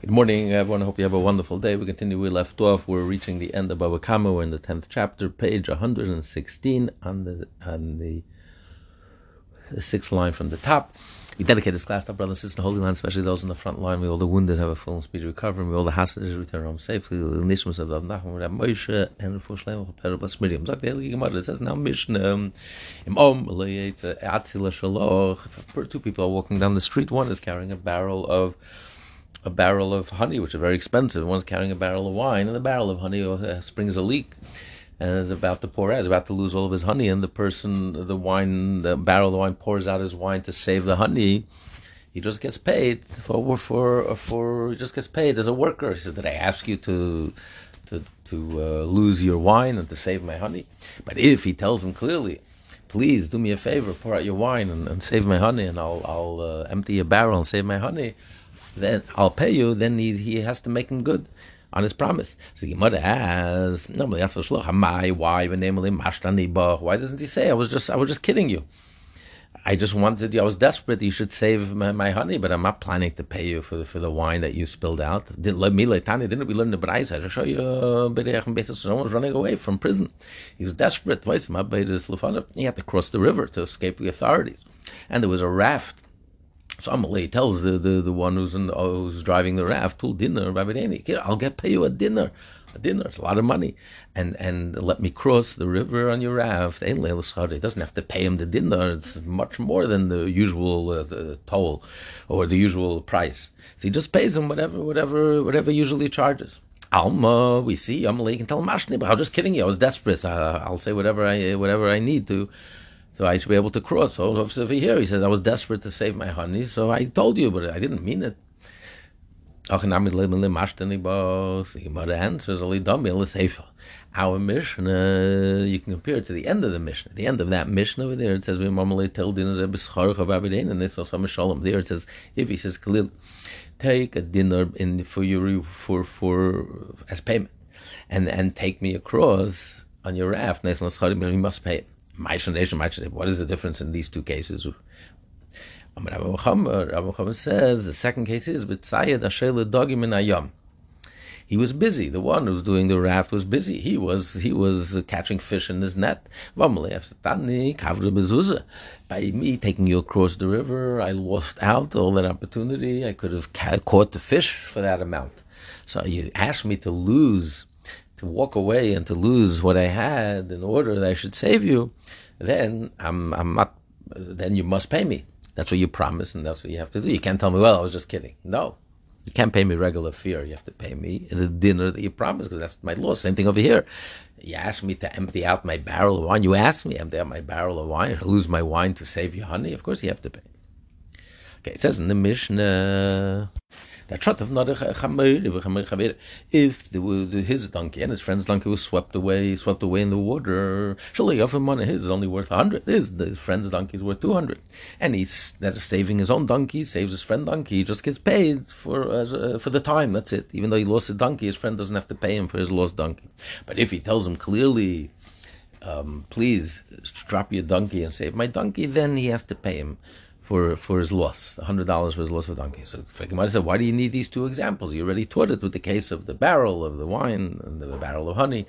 Good morning, everyone. I hope you have a wonderful day. We continue. We left off. We're reaching the end of Bava Kama. We're in the tenth chapter, page 116, on the on the, the sixth line from the top. We dedicate this class to our brothers and sisters in the Holy Land, especially those in the front line. We all the wounded have a full and speedy recovery. We all the hostages return home safely. The Nishmas of Nachman, Rab Moshe, and for Shleim of Perabas Miriam. It says now Mishnah. Two people are walking down the street. One is carrying a barrel of a barrel of honey, which is very expensive. One's carrying a barrel of wine, and the barrel of honey uh, springs a leak, and is about to pour out. Is about to lose all of his honey, and the person, the wine, the barrel of the wine pours out his wine to save the honey. He just gets paid for for for. He just gets paid as a worker. He said, "Did I ask you to?" To, to uh, lose your wine and to save my honey, but if he tells him clearly, please do me a favor, pour out your wine and, and save my honey, and I'll I'll uh, empty your barrel and save my honey then I'll pay you, then he, he has to make him good on his promise. So Gemara asks, no, why? Why doesn't he say, I was just I was just kidding you? I just wanted you. I was desperate. You should save my, my, honey, but I'm not planning to pay you for the, for the wine that you spilled out. Didn't let me Tanya didn't we learn the Braisa? I show you someone's running away from prison. He's desperate. Twice, He had to cross the river to escape the authorities, and there was a raft so Amalei tells the, the, the one who's in the, who's driving the raft, to dinar, I'll get pay you a dinar. A dinar, it's a lot of money. And and let me cross the river on your raft. He doesn't have to pay him the dinar. It's much more than the usual uh, the toll or the usual price. So he just pays him whatever whatever whatever usually charges. Alma, we see Amalei can tell him, I'm just kidding you. I was desperate. Uh, I'll say whatever I whatever I need to so I should be able to cross. So over here, he says, I was desperate to save my honey, so I told you, but I didn't mean it. Our Mishnah, you can compare it to the end of the Mishnah. The end of that Mishnah over there, it says, we normally tell dinar and this also Shalom. There it says, if he says, take a dinar in for your for for as payment, and and take me across on your raft. You must pay it. What is the difference in these two cases? Um, Rabbi Muhammad uh, says the second case is he was busy. The one who was doing the raft was busy. He was he was catching fish in his net. By me taking you across the river, I lost out all that opportunity. I could have caught the fish for that amount. So you asked me to lose to walk away and to lose what I had in order that I should save you, then I'm, I'm not, then you must pay me. That's what you promised and that's what you have to do. You can't tell me, well, I was just kidding. No. You can't pay me regular fare. You have to pay me the dinar that you promised because that's my law. Same thing over here. You asked me to empty out my barrel of wine. You asked me to empty out my barrel of wine, I lose my wine to save you honey. Of course, you have to pay. Okay, it says in the Mishnah that shot of not if the, his donkey and his friend's donkey was swept away, swept away in the water, surely offer money his is only worth a hundred. His the friend's donkey is worth two hundred, and he's that saving his own donkey, saves his friend donkey. He just gets paid for as a, for the time. That's it. Even though he lost his donkey, his friend doesn't have to pay him for his lost donkey. But if he tells him clearly. Um, please drop your donkey and save my donkey, then he has to pay him for for his loss, hundred dollars for his loss of donkey. So Gemara said, why do you need these two examples? You already taught it with the case of the barrel of the wine and the barrel of honey.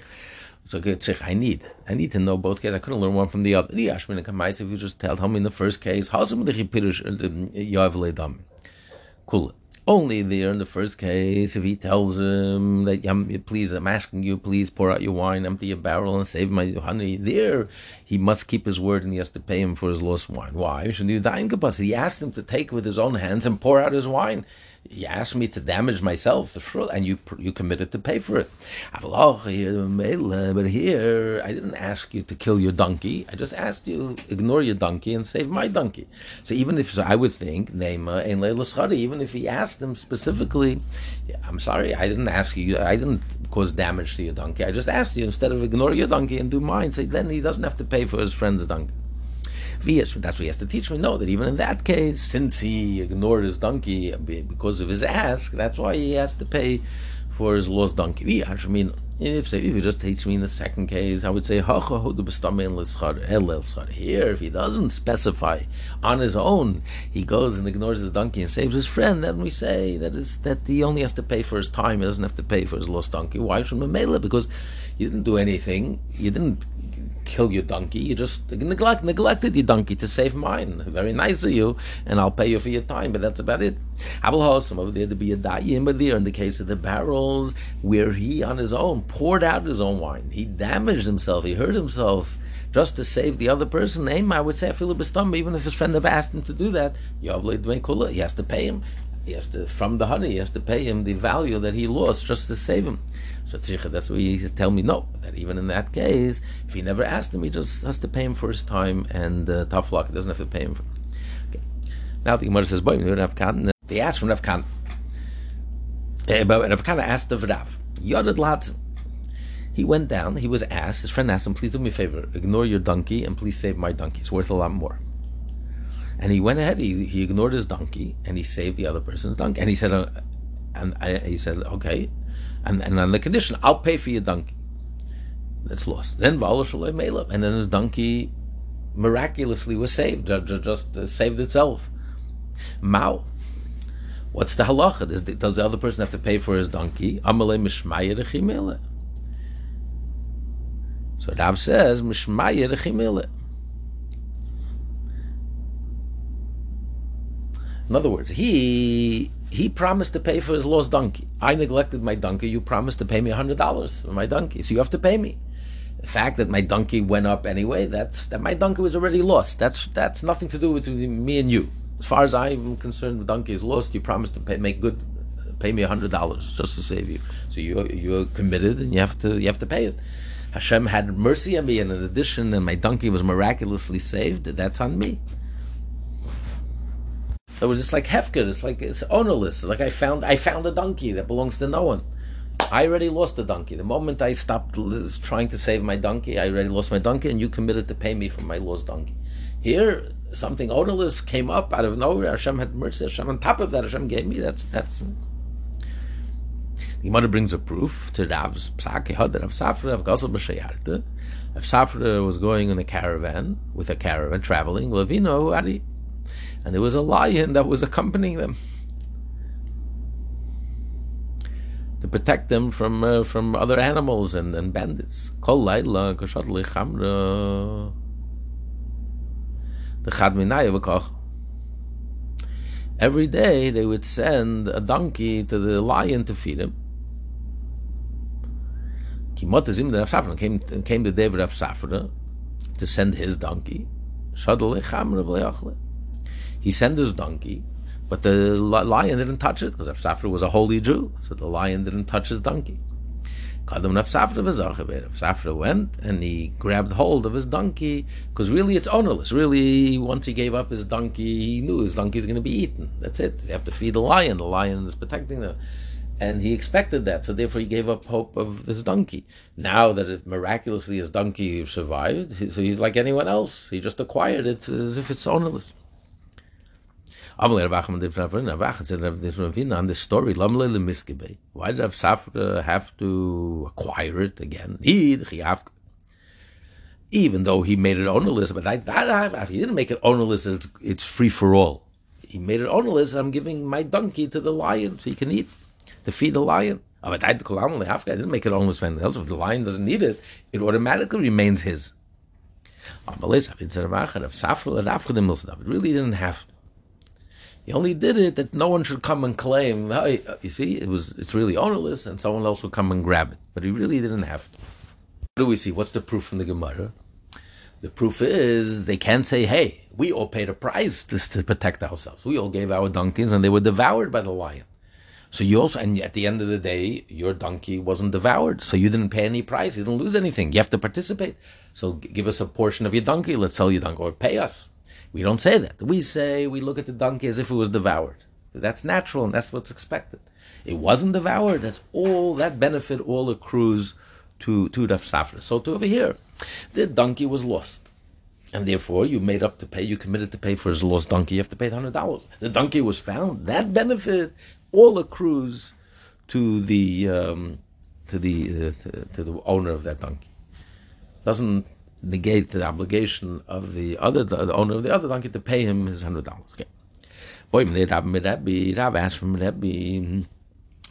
So I need, I need to know both cases. I couldn't learn one from the other. If you just tell, tell me in the first case, uh, uh, cool. Only there in the first case, if he tells him that, please, I'm asking you, please pour out your wine, empty your barrel, and save my honey, there he must keep his word and he has to pay him for his lost wine. Why? Should need that incapacity he asked him to take with his own hands and pour out his wine you asked me to damage myself, and you you committed to pay for it. But here, I didn't ask you to kill your donkey. I just asked you ignore your donkey and save my donkey. So even if so I would think Nema and even if he asked him specifically, I'm sorry, I didn't ask you. I didn't cause damage to your donkey. I just asked you instead of ignore your donkey and do mine. Say then he doesn't have to pay for his friend's donkey. That's what he has to teach me. No, that even in that case, since he ignored his donkey because of his ask, that's why he has to pay for his lost donkey. If, if you just teach me in the second case, I would say, here, if he doesn't specify on his own, he goes and ignores his donkey and saves his friend, then we say that is that he only has to pay for his time, he doesn't have to pay for his lost donkey. Why from Mamela? Because you didn't do anything, you didn't kill your donkey. You just neglect, neglected your donkey to save mine. Very nice of you, and I'll pay you for your time, but that's about it. Some of there to be a dayim there in the case of the barrels, where he on his own poured out his own wine. He damaged himself. He hurt himself just to save the other person. Aim, I would say, feel even if his friend never asked him to do that. He has to pay him. He has to, from the honey, he has to pay him the value that he lost just to save him. So tzricha, that's what he tell me no. That even in that case, if he never asked him, he just has to pay him for his time and uh, tough luck. He doesn't have to pay him for. Okay. Now the Gemara says, "Boy, you don't Rav Kahana." They asked from Rav Kahana. Uh, but Rav Kahana asked of Rav Yodad Lat. He went down. He was asked. His friend asked him, "Please do me a favor. Ignore your donkey and please save my donkey. It's worth a lot more." And he went ahead. He, he ignored his donkey and he saved the other person's donkey. And he said, uh, and I, he said, okay, and, and on the condition, I'll pay for your donkey. That's lost. Then and then his donkey miraculously was saved, just, uh, saved itself. Mao. What's the halacha? Does the, does the other person have to pay for his donkey? So Rab says, Mishmaya In other words, he he promised to pay for his lost donkey. I neglected my donkey. You promised to pay me hundred dollars for my donkey, so you have to pay me. The fact that my donkey went up anyway, that's that my donkey was already lost. That's that's nothing to do with me and you. As far as I'm concerned, the donkey is lost. You promised to pay, make good, pay me hundred dollars just to save you. So you you're committed and you have to you have to pay it. Hashem had mercy on me, and in addition, and my donkey was miraculously saved. That's on me. It was just like hefker. It's like it's ownerless. Like I found, I found a donkey that belongs to no one. I already lost the donkey. The moment I stopped trying to save my donkey, I already lost my donkey, and you committed to pay me for my lost donkey. Here, something ownerless came up out of nowhere. Hashem had mercy. Hashem, on top of that, Hashem gave me. That's that's. The Gemara brings a proof to Rav's psak. Rav Safra, Rav Gasol b'Sheyarta. Rav Safra was going in a caravan with a caravan traveling. Lavino Ari and there was a lion that was accompanying them to protect them from uh, from other animals and, and bandits. Every day they would send a donkey to the lion to feed him. Came, came the David of Safra to send his donkey he sent his donkey, but the lion didn't touch it because Safra was a holy Jew, so the lion didn't touch his donkey. Kadam Rav Safra went and he grabbed hold of his donkey because really it's ownerless. Really, once he gave up his donkey, he knew his donkey is going to be eaten. That's it. They have to feed the lion. The lion is protecting them and he expected that, so therefore he gave up hope of this donkey. Now that it, miraculously his donkey survived, so he's like anyone else. He just acquired it as if it's ownerless. Amalei Ravachim different Ravach says different on this story. Lamle le miskibe. Why did Rav Safra have to acquire it again? Even though he made it ownerless, but I, that, he didn't make it ownerless. It's, it's free for all. He made it ownerless. I'm giving my donkey to the lion so he can eat to feed the lion. Oh, but I didn't make it ownerless for anything else. If the lion doesn't need it, it automatically remains his. Really didn't have to. He only did it that no one should come and claim, hey, uh, you see, it was it's really ownerless, and someone else will come and grab it. But he really didn't have it. What do we see? What's the proof from the Gemara? The proof is they can't say, hey, we all paid a price just to protect ourselves. We all gave our donkeys and they were devoured by the lion. So you also, and at the end of the day, your donkey wasn't devoured. So you didn't pay any price. You didn't lose anything. You have to participate. So give us a portion of your donkey. Let's sell your donkey or pay us. We don't say that. We say we look at the donkey as if it was devoured. That's natural and that's what's expected. It wasn't devoured. That's all that benefit all accrues to to Rav Safra. So to over here, the donkey was lost, and therefore you made up to pay. You committed to pay for his lost donkey. You have to pay hundred dollars. The donkey was found. That benefit all accrues to the um, to the uh, to, to, the owner of that donkey. Doesn't negate the obligation of the other the owner of the other donkey to pay him his hundred dollars. Okay. Boy, Rav asked from Rebbe,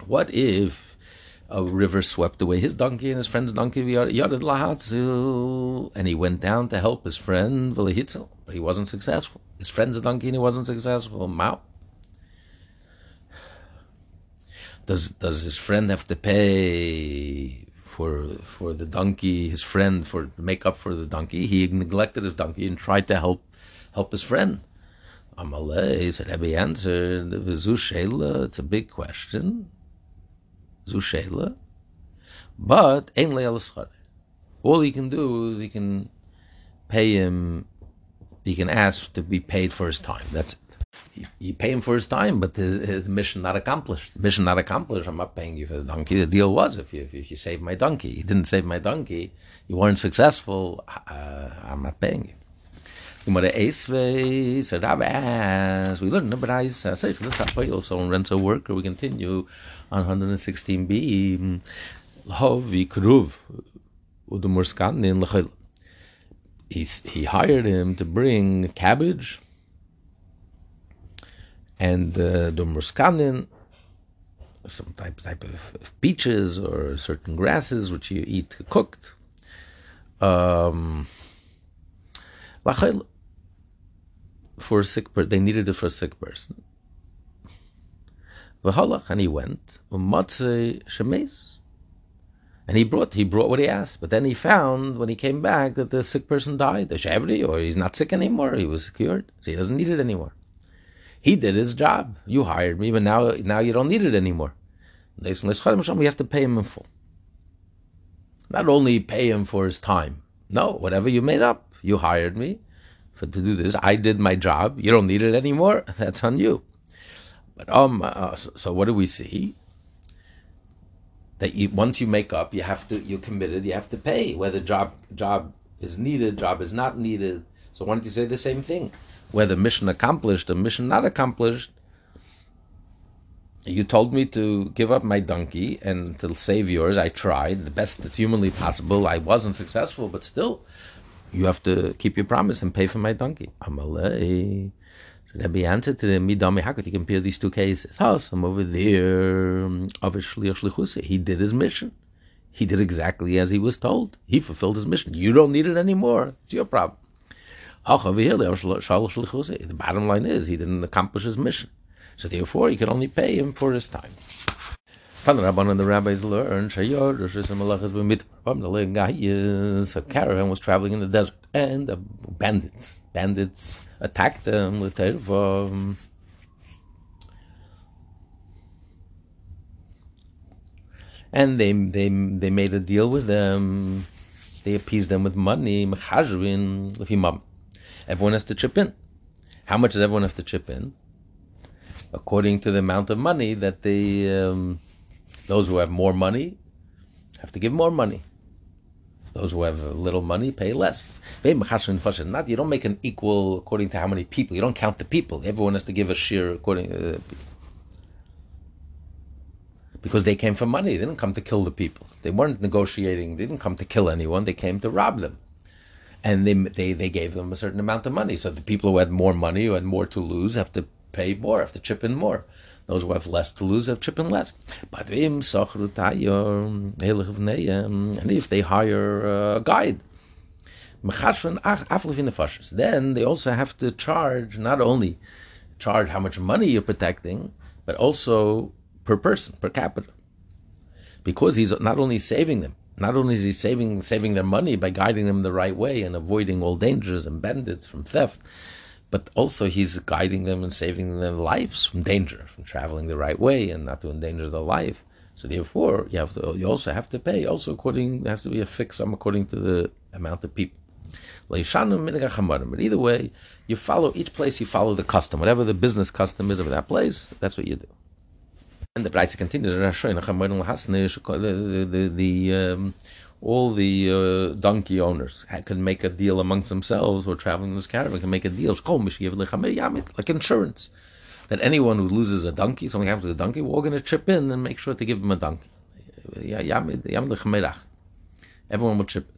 what if a river swept away his donkey and his friend's donkey, and he went down to help his friend, but he wasn't successful. His friend's donkey and he wasn't successful. Mao. Does does his friend have to pay for for the donkey? His friend for make up for the donkey. He neglected his donkey and tried to help help his friend. Amalei said, "Have he answered? It's a big question." Zushela. But all he can do is he can pay him. He can ask to be paid for his time. That's it. You pay him for his time, but the, the, mission not accomplished. Mission not accomplished. I'm not paying you for the donkey. The deal was if you if, you save my donkey, you didn't save my donkey, you weren't successful. Uh, I'm not paying you. We for the also on rental worker, we continue on 116b, Lahovi Kruv, Udumurskan in Lachil. He hired him to bring cabbage and uh, Dumurskanin, some type, type of peaches or certain grasses which you eat cooked. Um, for a sick person. They needed it for a sick person. V'halach, and he went. And he brought he brought what he asked, but then he found when he came back that the sick person died, the shavri, or he's not sick anymore. He was cured, so he doesn't need it anymore. He did his job. You hired me, but now now you don't need it anymore. We have to pay him in full. Not only pay him for his time. No, whatever you made up, you hired me for to do this. I did my job. You don't need it anymore. That's on you. But um, uh, so, so, what do we see? That you, once you make up, you have to. You're committed. You have to pay. Whether job job is needed, job is not needed. So why don't you say the same thing? Whether mission accomplished or mission not accomplished. You told me to give up my donkey and to save yours. I tried the best that's humanly possible. I wasn't successful, but still, you have to keep your promise and pay for my donkey. Amalei. So that be answered to the midami. Could you compare these two cases? Oh, House, I'm over there. He did his mission. He did exactly as he was told. He fulfilled his mission. You don't need it anymore. It's your problem. The bottom line is he didn't accomplish his mission. So therefore, you can only pay him for his time. Tan Rabban and the rabbis learned a caravan was traveling in the desert and bandits bandits attacked them with and they they they made a deal with them. They appeased them with money. Everyone has to chip in. How much does everyone have to chip in? According to the amount of money that they um, those who have more money have to give more money. Those who have little money pay less. Not you don't make an equal according to how many people. You don't count the people. Everyone has to give a share according. Uh, because they came for money. They didn't come to kill the people. They weren't negotiating. They didn't come to kill anyone. They came to rob them. And they, they, they gave them a certain amount of money. So the people who had more money, who had more to lose, have to pay more, have to chip in more. Those who have less to lose have chip in less. But and if they hire a guide, then they also have to charge not only charge how much money you're protecting, but also per person, per capita. Because he's not only saving them, not only is he saving saving their money by guiding them the right way and avoiding all dangers and bandits from theft, but also he's guiding them and saving their lives from danger, from traveling the right way and not to endanger their life. So therefore, you have to, you also have to pay. Also, according there has to be a fixed sum according to the amount of people. But either way, you follow each place. You follow the custom, whatever the business custom is of that place. That's what you do. And the Braisa continues. The the the, the um, all the uh, donkey owners can make a deal amongst themselves or traveling in this caravan can make a deal like insurance that anyone who loses a donkey something happens to a donkey we're all going to chip in and make sure to give him a donkey Everyone will chip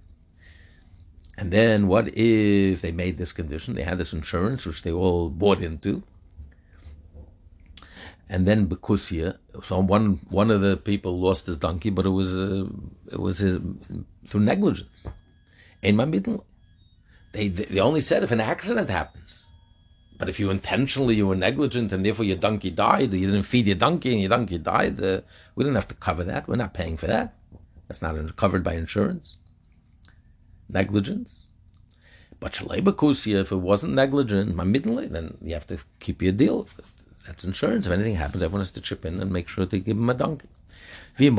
And then what if they made this condition? They had this insurance, which they all bought into. And then Bekusia, so one one of the people lost his donkey, but it was uh, it was his through negligence. In my middle, they they only said if an accident happens, but if you intentionally you were negligent and therefore your donkey died, you didn't feed your donkey and your donkey died, we didn't have to cover that. We're not paying for that. That's not covered by insurance. Negligence. But Shalei if it wasn't negligent, then you have to keep your deal. That's insurance. If anything happens, everyone has to chip in and make sure to give him a donkey. If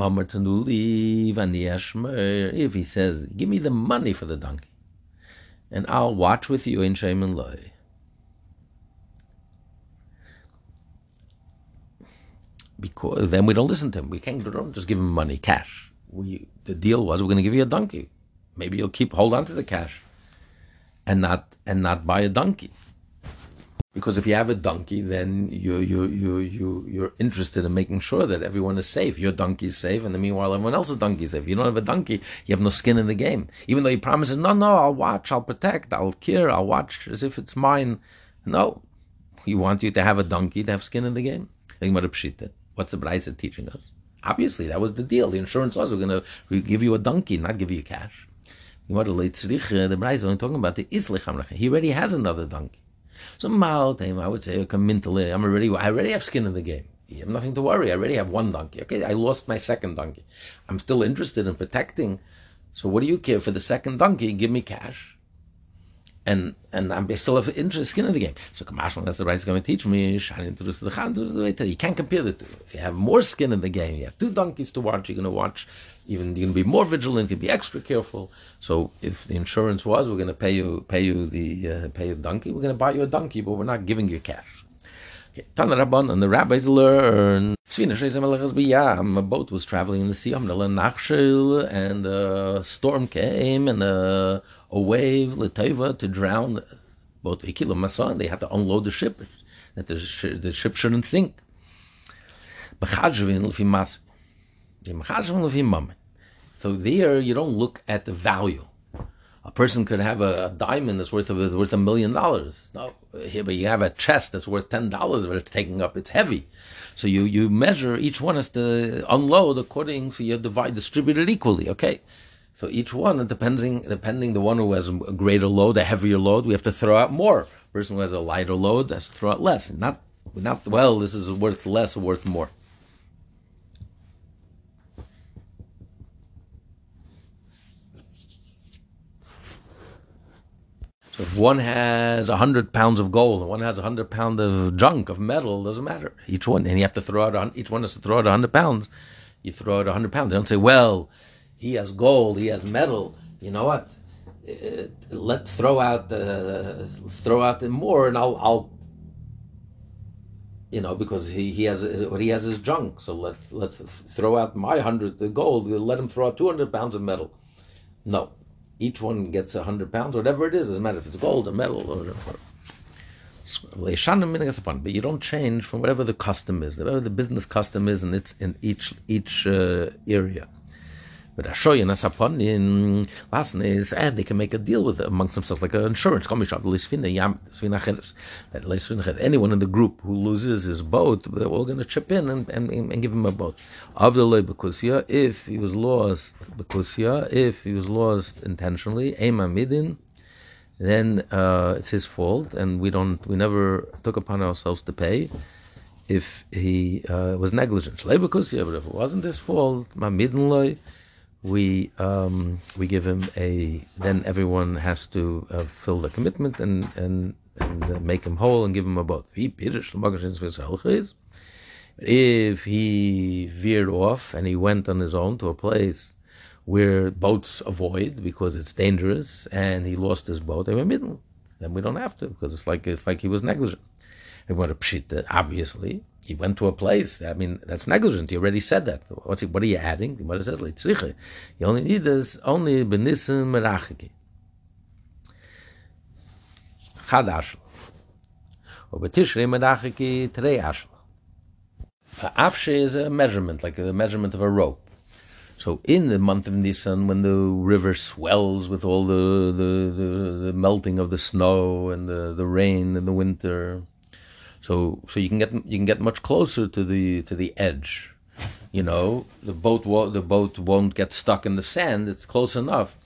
he says, Give me the money for the donkey, and I'll watch with you in Shem and Loy. Because then we don't listen to him. We can't don't just give him money, cash. We the deal was we're going to give you a donkey. Maybe you'll keep hold on to the cash and not and not buy a donkey. Because if you have a donkey, then you you you you you're interested in making sure that everyone is safe. Your donkey is safe, and meanwhile everyone else's donkey is safe. You don't have a donkey, you have no skin in the game. Even though he promises, no, no, I'll watch, I'll protect, I'll care, I'll watch as if it's mine. No, he wants you to have a donkey to have skin in the game. What's the Braisa teaching us? Obviously, that was the deal. The insurance was we're going to give you a donkey, not give you cash. The Braisa only talking about the Islich He already has another donkey. So Maltaim, I would say, I'm already, I already have skin in the game. You have nothing to worry. I already have one donkey. Okay, I lost my second donkey. I'm still interested in protecting. So what do you care for the second donkey? Give me cash. And and I'm still have interest skin in the game. So Kamashal, that's the right is going to teach me. You can't compare the two. If you have more skin in the game, you have two donkeys to watch. You're going to watch even you're going to be more vigilant, you be extra careful. So if the insurance was, we're going to pay you pay you the uh, pay you the donkey, we're going to buy you a donkey, but we're not giving you cash. Okay. Rabban and the rabbis learn. A boat was traveling in the sea, and a storm came, and a, a wave, to drown both Vikil and They had to unload the ship, that the, the ship shouldn't sink. So there, you don't look at the value. A person could have a, a diamond that's worth a, worth a million dollars. No, here, eh, but you have a chest that's worth ten dollars, but it's taking up. It's heavy, so you you measure each one has to unload according. So you divide distribute it equally. Okay, so each one depending depending the one who has a greater load, a heavier load, we have to throw out more. Person who has a lighter load has to throw out less. Not not well. This is worth less or worth more. If one has a hundred pounds of gold one has a hundred pound of junk of metal, doesn't matter. Each one, and you have to throw out. Each one has to throw out a hundred pounds. You throw out a hundred pounds. They don't say, "Well, he has gold, he has metal." You know what? Uh, let throw out uh, throw out the more, and I'll, I'll you know, because he, he has what he has is junk. So let let's throw out my hundred the gold. Let him throw out two hundred pounds of metal. No, each one gets a hundred pounds, whatever it is. Doesn't matter if it's gold or metal or whatever. But you don't change from whatever the custom is, whatever the business custom is, and it's in each each uh, area. But Ashoya Nasaponin, last is, and they can make a deal with amongst themselves, like an insurance. That anyone in the group who loses his boat, they're all going to chip in and, and, and give him a boat. Of the Bekusia, if he was lost, Bekusia, if he was lost intentionally, Ema Midin, then uh, it's his fault, and we don't, we never took upon ourselves to pay if he uh, was negligent. But if it wasn't his fault, we um, we give him a. Then everyone has to uh, fill the commitment and and and uh, make him whole and give him a boat. If he veered off and he went on his own to a place where boats avoid because it's dangerous and he lost his boat, then we don't have to because it's like it's like he was negligent. And what a pshita, obviously, he went to a place. I mean, that's negligent. You already said that. What's he, what are you adding? What it says, leitzriche. You only need this only benisim merachiki. Chad ashel. Or betishrei merachiki trei ashel. Afshe is a measurement, like the measurement of a rope. So in the month of Nisan, when the river swells with all the, the, the, the melting of the snow and the, the rain in the winter, so so you can get you can get much closer to the to the edge. You know, the boat wo- the boat won't get stuck in the sand. It's close enough.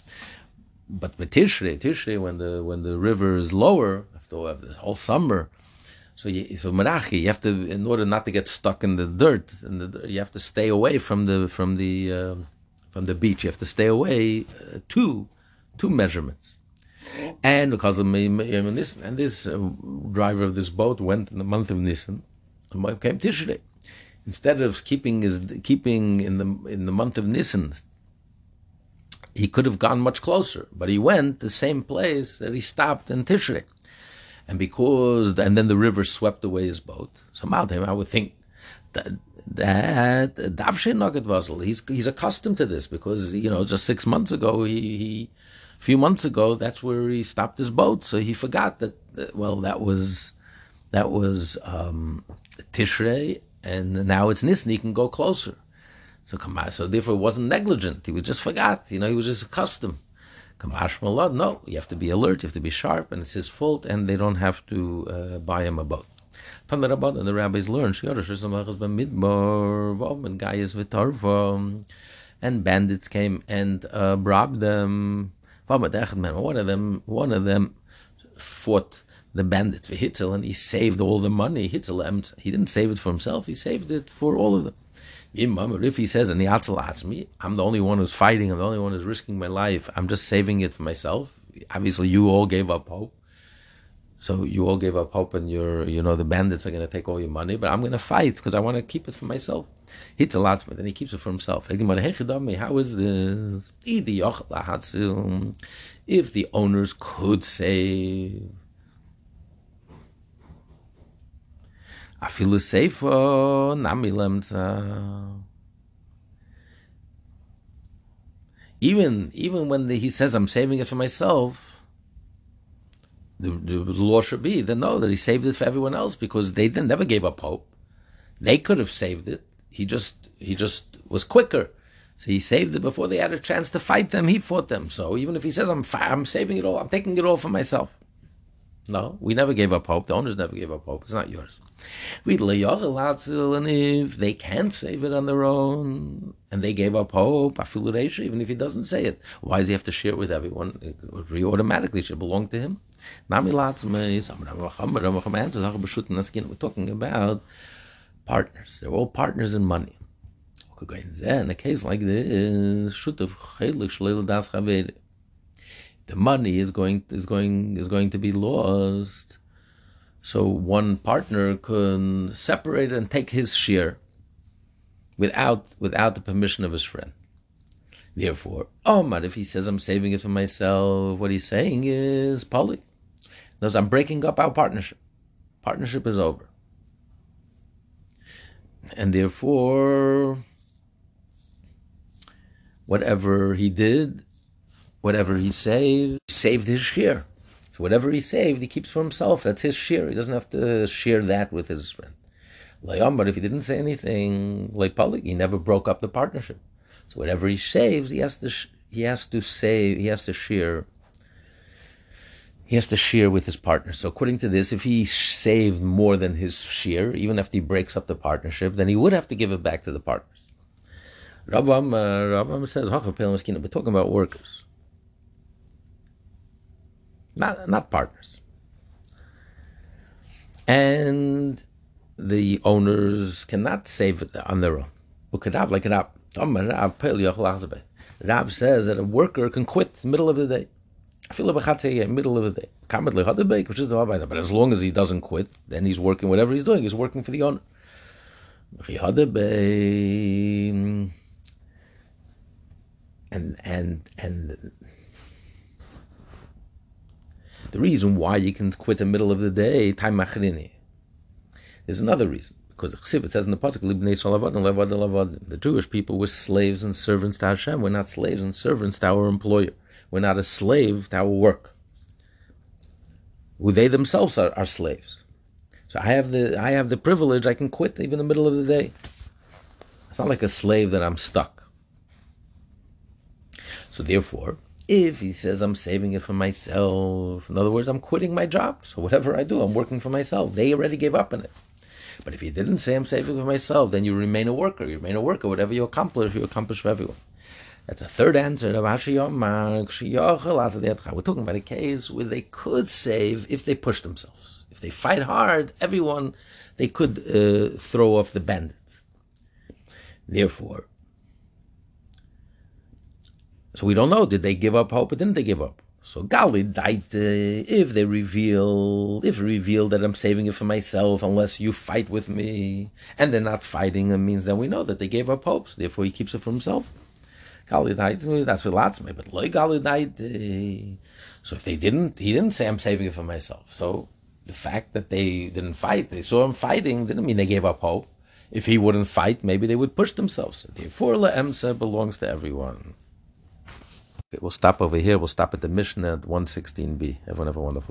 But with Tishrei, Tishrei, when the when the river is lower, after the whole summer, so you, so Merachi, you have to in order not to get stuck in the dirt, and you have to stay away from the from the uh, from the beach. You have to stay away uh, two two measurements. And because of me, and this, and this uh, driver of this boat went in the month of Nisan, and came Tishrei. Instead of keeping his keeping in the in the month of Nisan, he could have gone much closer, but he went the same place that he stopped in Tishrei. And because and then the river swept away his boat. So Maltem, I would think that that Davshe Nugget he's he's accustomed to this because you know just six months ago he he few months ago, that's where he stopped his boat. So he forgot that, well, that was, that was, um, Tishrei, and now it's Nisan, he can go closer. So so therefore it wasn't negligent. He was just forgot, you know, he was just accustomed. Kamash Malad, no, you have to be alert, you have to be sharp, and it's his fault, and they don't have to uh, buy him a boat. The Rabban and the rabbis learn, and bandits came and uh, robbed them. One of them, one of them fought the bandits for Hitler, and he saved all the money. Hitler, he didn't save it for himself; he saved it for all of them. If he says, "And the me, I'm the only one who's fighting. I'm the only one who's risking my life. I'm just saving it for myself." Obviously, you all gave up hope. So you all gave up hope, and you're, you know, the bandits are going to take all your money, but I'm going to fight because I want to keep it for myself. Hits a lot, but then he keeps it for himself. How is this? If the owners could save, Even even when the, he says I'm saving it for myself, the, the, law should be to know that he saved it for everyone else because they never gave up hope. They could have saved it. He just he just was quicker. So he saved it before they had a chance to fight them. He fought them. So even if he says I'm I'm saving it all, I'm taking it all for myself. No, we never gave up hope. The owners never gave up hope. It's not yours. We and if they can't save it on their own, and they gave up hope, even if he doesn't say it, why does he have to share it with everyone? It automatically should belong to him. We're talking about partners. They're all partners in money. In a case like this, the money is going is going is going to be lost. So one partner can separate and take his share without without the permission of his friend. Therefore, Omar, if he says I'm saving it for myself, what he's saying is Polly. Thus, I'm breaking up our partnership. Partnership is over. And therefore, whatever he did whatever he saved, he saved his share. So whatever he saved, he keeps for himself. That's his share. He doesn't have to share that with his friend. But if he didn't say anything, he never broke up the partnership. So whatever he saves, he has to he has to save, he has to share. He has to share with his partner. So according to this, if he saved more than his share, even if he breaks up the partnership, then he would have to give it back to the partners. Rambam, uh, Rambam says, we're talking about workers not not partners. And the owners cannot save it on their own. Rab says that a worker can quit the middle of the day. Middle of the day. But as long as he doesn't quit, then he's working whatever he's doing, he's working for the owner. And and and the reason why you can quit the middle of the day, time machrini. There's another reason. Because it says in the Pasuk, the Jewish people were slaves and servants to Hashem. We're not slaves and servants to our employer. We're not a slave to our work. Who they themselves are, are slaves. So I have the I have the privilege I can quit even in the middle of the day. It's not like a slave that I'm stuck. So therefore, if he says I'm saving it for myself, in other words, I'm quitting my job. So whatever I do, I'm working for myself. They already gave up on it. But if he didn't say I'm saving for myself, then you remain a worker. You remain a worker. Whatever you accomplish, you accomplish for everyone. That's a third answer. Ashriomankshiy Lazyatha. We're talking about a case where they could save if they push themselves. If they fight hard, everyone, they could uh, throw off the bandits. Therefore, so we don't know, did they give up hope or didn't they give up? So Gali died if they reveal if reveal that I'm saving it for myself unless you fight with me and they're not fighting it means that we know that they gave up hope, so therefore he keeps it for himself. Gali died, eh, that's what lots me, but Loy died. Eh. So if they didn't, he didn't say I'm saving it for myself. So the fact that they didn't fight, they saw him fighting, didn't mean they gave up hope. If he wouldn't fight, maybe they would push themselves. So therefore, La'emsa belongs to everyone. Okay, we'll stop over here. We'll stop at the Mishnah at 116b. Everyone have a wonderful